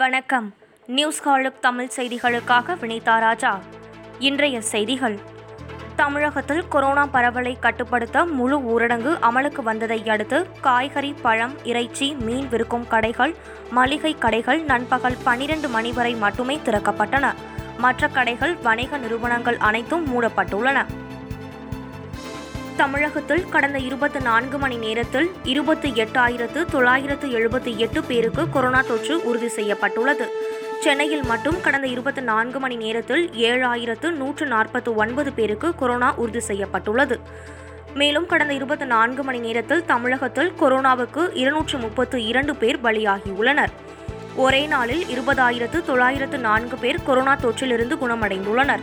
வணக்கம். நியூஸ் ஹாலுக் தமிழ் செய்திகளுக்காக வினிதா ராஜா. இன்றைய செய்திகள். தமிழகத்தில் கொரோனா பரவலை கட்டுப்படுத்த முழு ஊரடங்கு அமலுக்கு வந்ததை அடுத்து காய்கறி பழம் இறைச்சி மீன் விற்கும் கடைகள் மளிகை கடைகள் நண்பகல் பனிரெண்டு மணி வரை மட்டுமே திறக்கப்பட்டன. மற்ற கடைகள் வணிக நிறுவனங்கள் அனைத்தும் மூடப்பட்டுள்ளன. தமிழகத்தில் கடந்த இருபத்தி நான்கு மணி நேரத்தில் இருபத்தி எட்டாயிரத்து தொள்ளாயிரத்து எழுபத்தி எட்டு பேருக்கு கொரோனா தொற்று உறுதி செய்யப்பட்டுள்ளது. சென்னையில் மட்டும் கடந்த இருபத்தி நான்கு மணி நேரத்தில் ஏழாயிரத்து நூற்று நாற்பத்து ஒன்பது பேருக்கு கொரோனா உறுதி செய்யப்பட்டுள்ளது. மேலும் கடந்த இருபத்தி நான்கு மணி நேரத்தில் தமிழகத்தில் கொரோனாவுக்கு இருநூற்று முப்பத்து இரண்டு பேர் பலியாகியுள்ளனர். ஒரே நாளில் இருபதாயிரத்து தொள்ளாயிரத்து நான்கு பேர் கொரோனா தொற்றிலிருந்து குணமடைந்துள்ளனர்.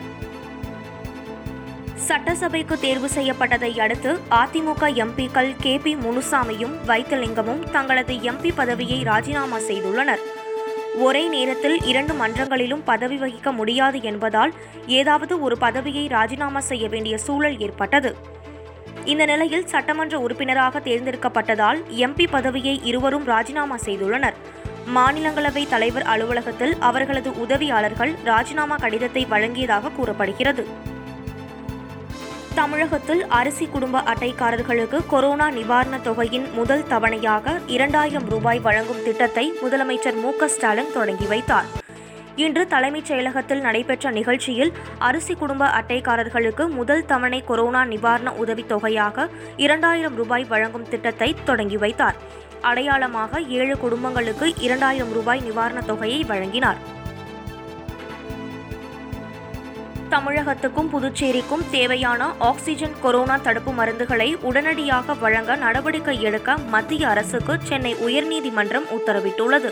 சட்டசபைக்கு தேர்வு செய்யப்பட்டதை அடுத்து அதிமுக எம்பிக்கள் கே. பி. முனுசாமியும் வைத்திலிங்கமும் தங்களது எம்பி பதவியை ராஜினாமா செய்துள்ளனர். ஒரே நேரத்தில் இரண்டு மன்றங்களிலும் பதவி வகிக்க முடியாது என்பதால் ஏதாவது ஒரு பதவியை ராஜினாமா செய்ய வேண்டிய சூழல் ஏற்பட்டது. இந்த நிலையில் சட்டமன்ற உறுப்பினராக தேர்ந்தெடுக்கப்பட்டதால் எம்பி பதவியை இருவரும் ராஜினாமா செய்துள்ளனர். மாநிலங்களவை தலைவர் அலுவலகத்தில் அவர்களது உதவியாளர்கள் ராஜினாமா கடிதத்தை வழங்கியதாக கூறப்படுகிறது. தமிழகத்தில் அரிசி குடும்ப அட்டைக்காரர்களுக்கு கொரோனா நிவாரணத் தொகையின் முதல் தவணையாக இரண்டாயிரம் ரூபாய் வழங்கும் திட்டத்தை முதலமைச்சர் மு ஸ்டாலின் தொடங்கி வைத்தார். இன்று தலைமைச் செயலகத்தில் நடைபெற்ற நிகழ்ச்சியில் அரிசி குடும்ப அட்டைக்காரர்களுக்கு முதல் தவணை கொரோனா நிவாரண உதவித் தொகையாக இரண்டாயிரம் ரூபாய் வழங்கும் திட்டத்தை தொடங்கி வைத்தார். அடையாளமாக ஏழு குடும்பங்களுக்கு இரண்டாயிரம் ரூபாய் நிவாரணத் தொகையை வழங்கினார். தமிழகத்துக்கும் புதுச்சேரிக்கும் தேவையான ஆக்சிஜன் கொரோனா தடுப்பு மருந்துகளை உடனடியாக வழங்க நடவடிக்கை எடுக்க மத்திய அரசுக்கு சென்னை உயர்நீதிமன்றம் உத்தரவிட்டுள்ளது.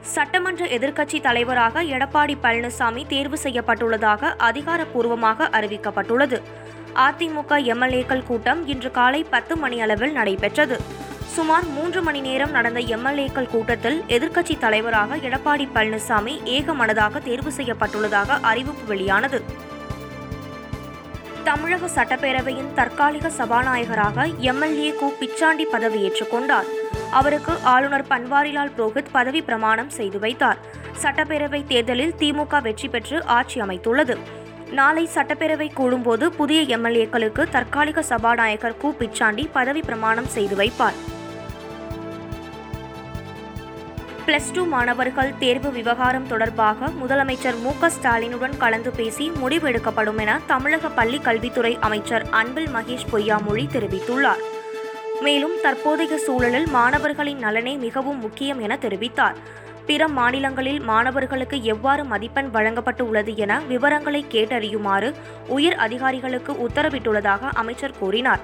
சட்டமன்ற எதிர்க்கட்சி தலைவராக எடப்பாடி பழனிசாமி தேர்வு செய்யப்பட்டுள்ளதாக அதிகாரப்பூர்வமாக அறிவிக்கப்பட்டுள்ளது. அதிமுக எம்எல்ஏக்கள் கூட்டம் இன்று காலை பத்து மணி அளவில் நடைபெற்றது. சுமார் மூன்று மணி நேரம் நடந்த எம்எல்ஏக்கள் கூட்டத்தில் எதிர்க்கட்சி தலைவராக எடப்பாடி பழனிசாமி ஏகமனதாக தேர்வு செய்யப்பட்டுள்ளதாக அறிவிப்பு வெளியானது. தமிழக சட்டப்பேரவையின் தற்காலிக சபாநாயகராக எம்எல்ஏ கு. பிச்சாண்டி பதவியேற்றுக் கொண்டார். அவருக்கு ஆளுநர் பன்வாரிலால் புரோஹித் பதவி பிரமாணம் செய்து வைத்தார். சட்டப்பேரவை தேர்தலில் திமுக வெற்றி பெற்று ஆட்சி அமைத்துள்ளது. நாளை சட்டப்பேரவை கூடும்போது புதிய எம்எல்ஏக்களுக்கு தற்காலிக சபாநாயகர் கு. பிச்சாண்டி பதவி பிரமாணம் செய்து வைப்பார். பிளஸ் டூ மாணவர்கள் தேர்வு விவகாரம் தொடர்பாக முதலமைச்சர் மு ஸ்டாலினுடன் கலந்து பேசி முடிவெடுக்கப்படும் என தமிழக பள்ளி கல்வித்துறை அமைச்சர் அன்பில் மகேஷ் பொய்யாமொழி தெரிவித்துள்ளார். மேலும் தற்போதைய சூழலில் மாணவர்களின் நலனே மிகவும் முக்கியம் என தெரிவித்தார். பிற மாநிலங்களில் மாணவர்களுக்கு எவ்வாறு மதிப்பெண் வழங்கப்பட்டு உள்ளது என விவரங்களை கேட்டறியுமாறு உயர் அதிகாரிகளுக்கு உத்தரவிட்டுள்ளதாக அமைச்சர் கூறினார்.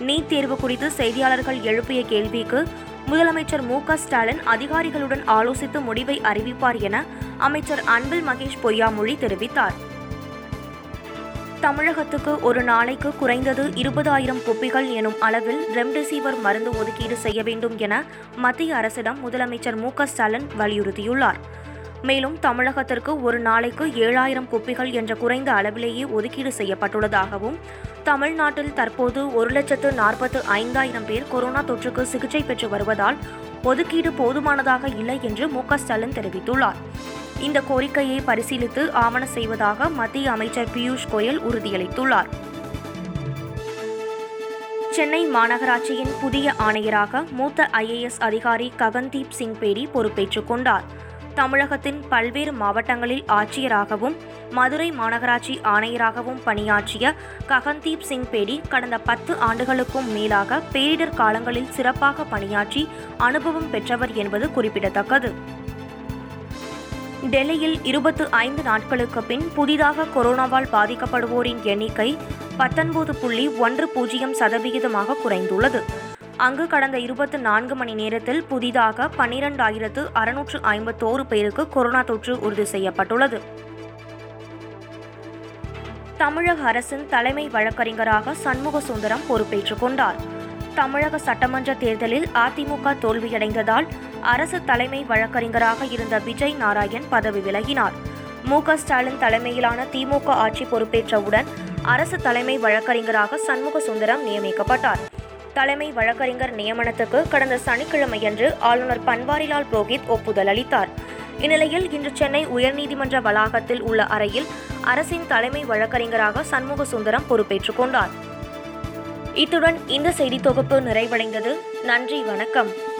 நீட் தேர்வு குறித்து செய்தியாளர்கள் எழுப்பிய கேள்விக்கு முதலமைச்சர் மு ஸ்டாலின் அதிகாரிகளுடன் ஆலோசித்து முடிவை அறிவிப்பார் என அமைச்சர் அன்பில் மகேஷ் பொய்யாமொழி தெரிவித்தார். தமிழகத்துக்கு ஒரு நாளைக்கு குறைந்தது இருபதாயிரம் குப்பிகள் எனும் அளவில் ரெம்டெசிவிர் மருந்து ஒதுக்கீடு செய்ய வேண்டும் என மத்திய அரசிடம் முதலமைச்சர் மு ஸ்டாலின் வலியுறுத்தியுள்ளார். மேலும் தமிழகத்திற்கு ஒரு நாளைக்கு ஏழாயிரம் குப்பிகள் என்ற குறைந்த அளவிலேயே ஒதுக்கீடு செய்யப்பட்டுள்ளதாகவும் தமிழ்நாட்டில் தற்போது ஒரு லட்சத்து நாற்பத்து ஐந்தாயிரம் பேர் கொரோனா தொற்றுக்கு சிகிச்சை பெற்று வருவதால் ஒதுக்கீடு போதுமானதாக இல்லை என்று மு ஸ்டாலின் தெரிவித்துள்ளார். இந்த கோரிக்கையை பரிசீலித்து ஆவண செய்வதாக மத்திய அமைச்சர் பியூஷ் கோயல் உறுதியளித்துள்ளார். சென்னை மாநகராட்சியின் புதிய ஆணையராக மூத்த ஐஏஎஸ் அதிகாரி ககன்தீப் சிங் பேடி பொறுப்பேற்றுக் கொண்டார். தமிழகத்தின் பல்வேறு மாவட்டங்களில் ஆட்சியராகவும் மதுரை மாநகராட்சி ஆணையராகவும் பணியாற்றிய ககன்தீப் சிங் பேடி கடந்த பத்து ஆண்டுகளுக்கும் மேலாக பேரிடர் காலங்களில் சிறப்பாக பணியாற்றி அனுபவம் பெற்றவர் என்பது குறிப்பிடத்தக்கது. டெல்லியில் இருபத்து ஐந்து நாட்களுக்கு பின் புதிதாக கொரோனாவால் பாதிக்கப்படுவோரின் எண்ணிக்கை பத்தொன்பது புள்ளி ஒன்று பூஜ்ஜியம் சதவிகிதமாக குறைந்துள்ளது. அங்கு கடந்த இருபத்தி நான்கு மணி நேரத்தில் புதிதாக பன்னிரண்டாயிரத்து அறுநூற்று ஐம்பத்தோரு பேருக்கு கொரோனா தொற்று உறுதி செய்யப்பட்டுள்ளது. தமிழக அரசின் தலைமை வழக்கறிஞராக சண்முக சுந்தரம் பொறுப்பேற்றுக் கொண்டார். தமிழக சட்டமன்ற தேர்தலில் அதிமுக தோல்வியடைந்ததால் அரசு தலைமை வழக்கறிஞராக இருந்த விஜய் நாராயண் பதவி விலகினார். மு ஸ்டாலின் தலைமையிலான திமுக ஆட்சி பொறுப்பேற்றவுடன் அரசு தலைமை வழக்கறிஞராக சண்முக சுந்தரம் நியமிக்கப்பட்டார். தலைமை வழக்கறிஞர் நியமனத்துக்கு கடந்த சனிக்கிழமையன்று ஆளுநர் பன்வாரிலால் புரோஹித் ஒப்புதல் அளித்தார். இந்நிலையில் இன்று சென்னை உயர்நீதிமன்ற வளாகத்தில் உள்ள அறையில் அரசின் தலைமை வழக்கறிஞராக சண்முக சுந்தரம் பொறுப்பேற்றுக் கொண்டார். இத்துடன் இந்த செய்தி தொகுப்பு நிறைவடைந்தது. நன்றி வணக்கம்.